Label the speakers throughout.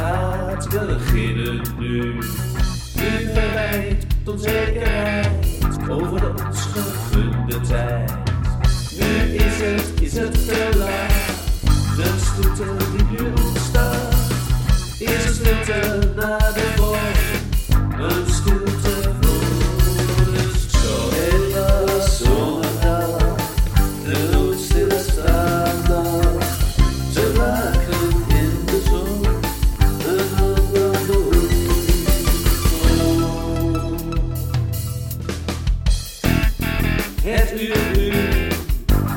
Speaker 1: Laten we beginnen nu. Nu verwijt onzekerheid over de ons tijd. Nu is het, is het te laat. De stilte die nu ontstaat, is stilte naar de Het uur nu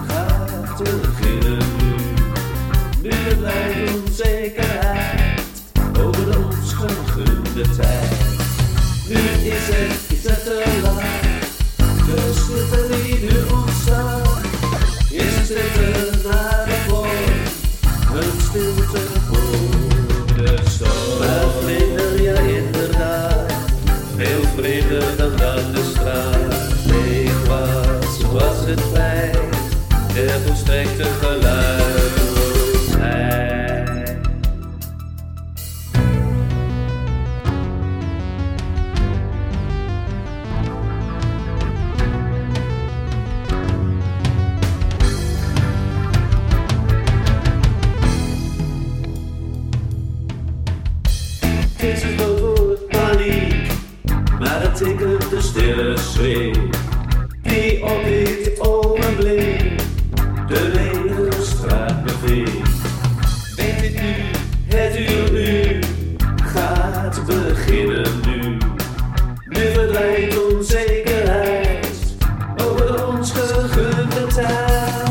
Speaker 1: gaat beginnen nu. Nu blijft onzekerheid over de ons gegunde tijd. Nu is het, is het te laat. De stilte die nu ontstaat, is stilte naar de vorm. Een stilte voor de storm. Maar vlinder, ja inderdaad, veel vreemder dan aan de beginnen nu. Nu verdwijnt onzekerheid over ons gegunde tijd.